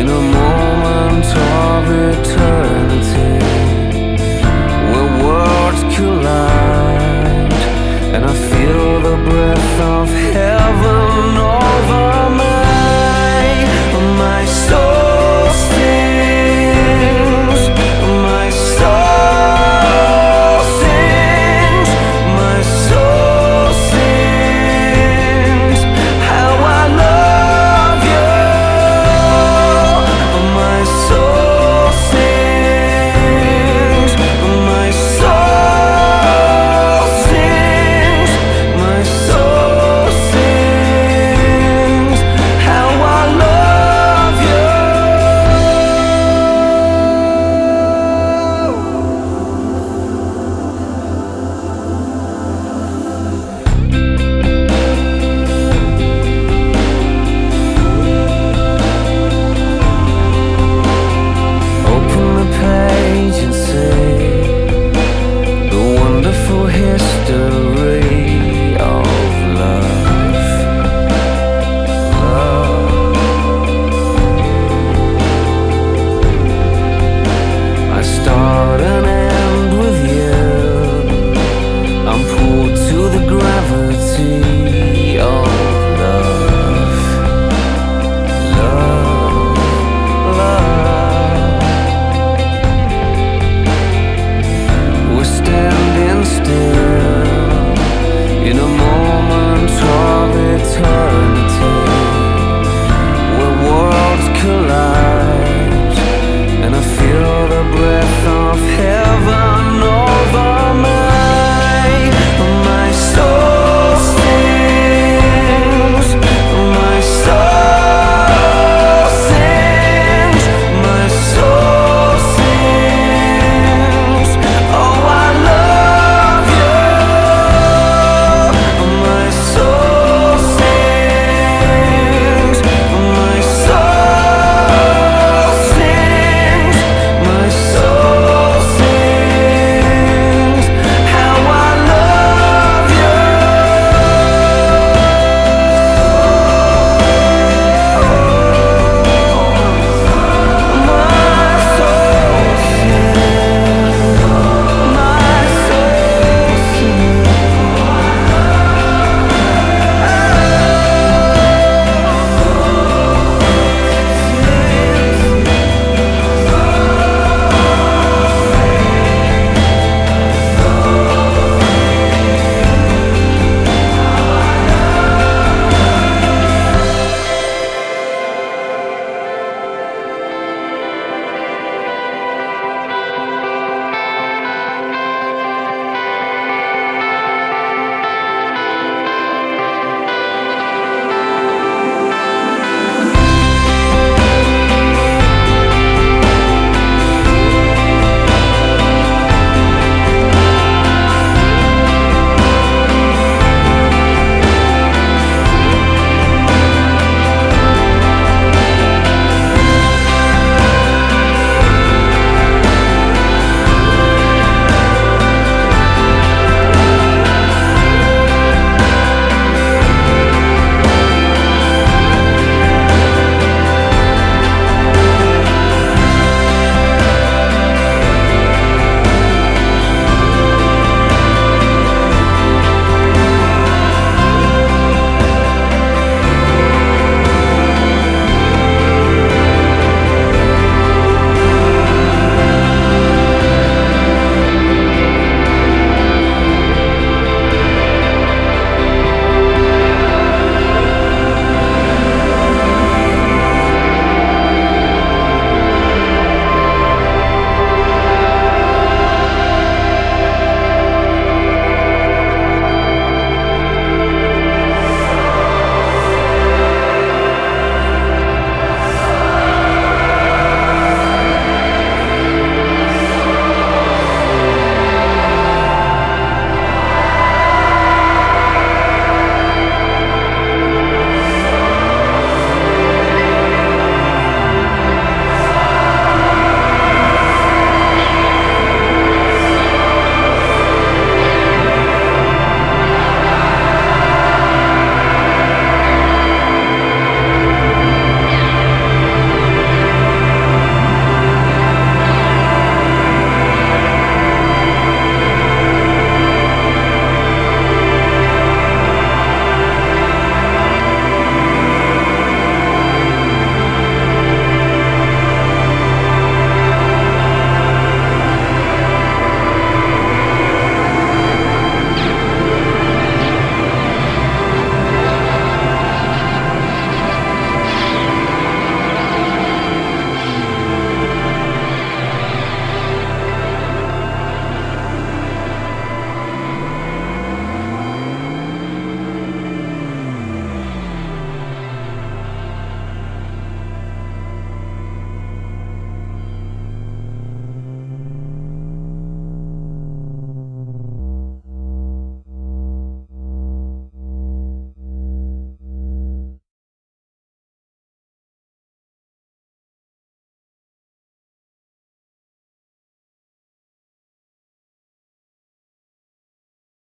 in a moment of return. for history.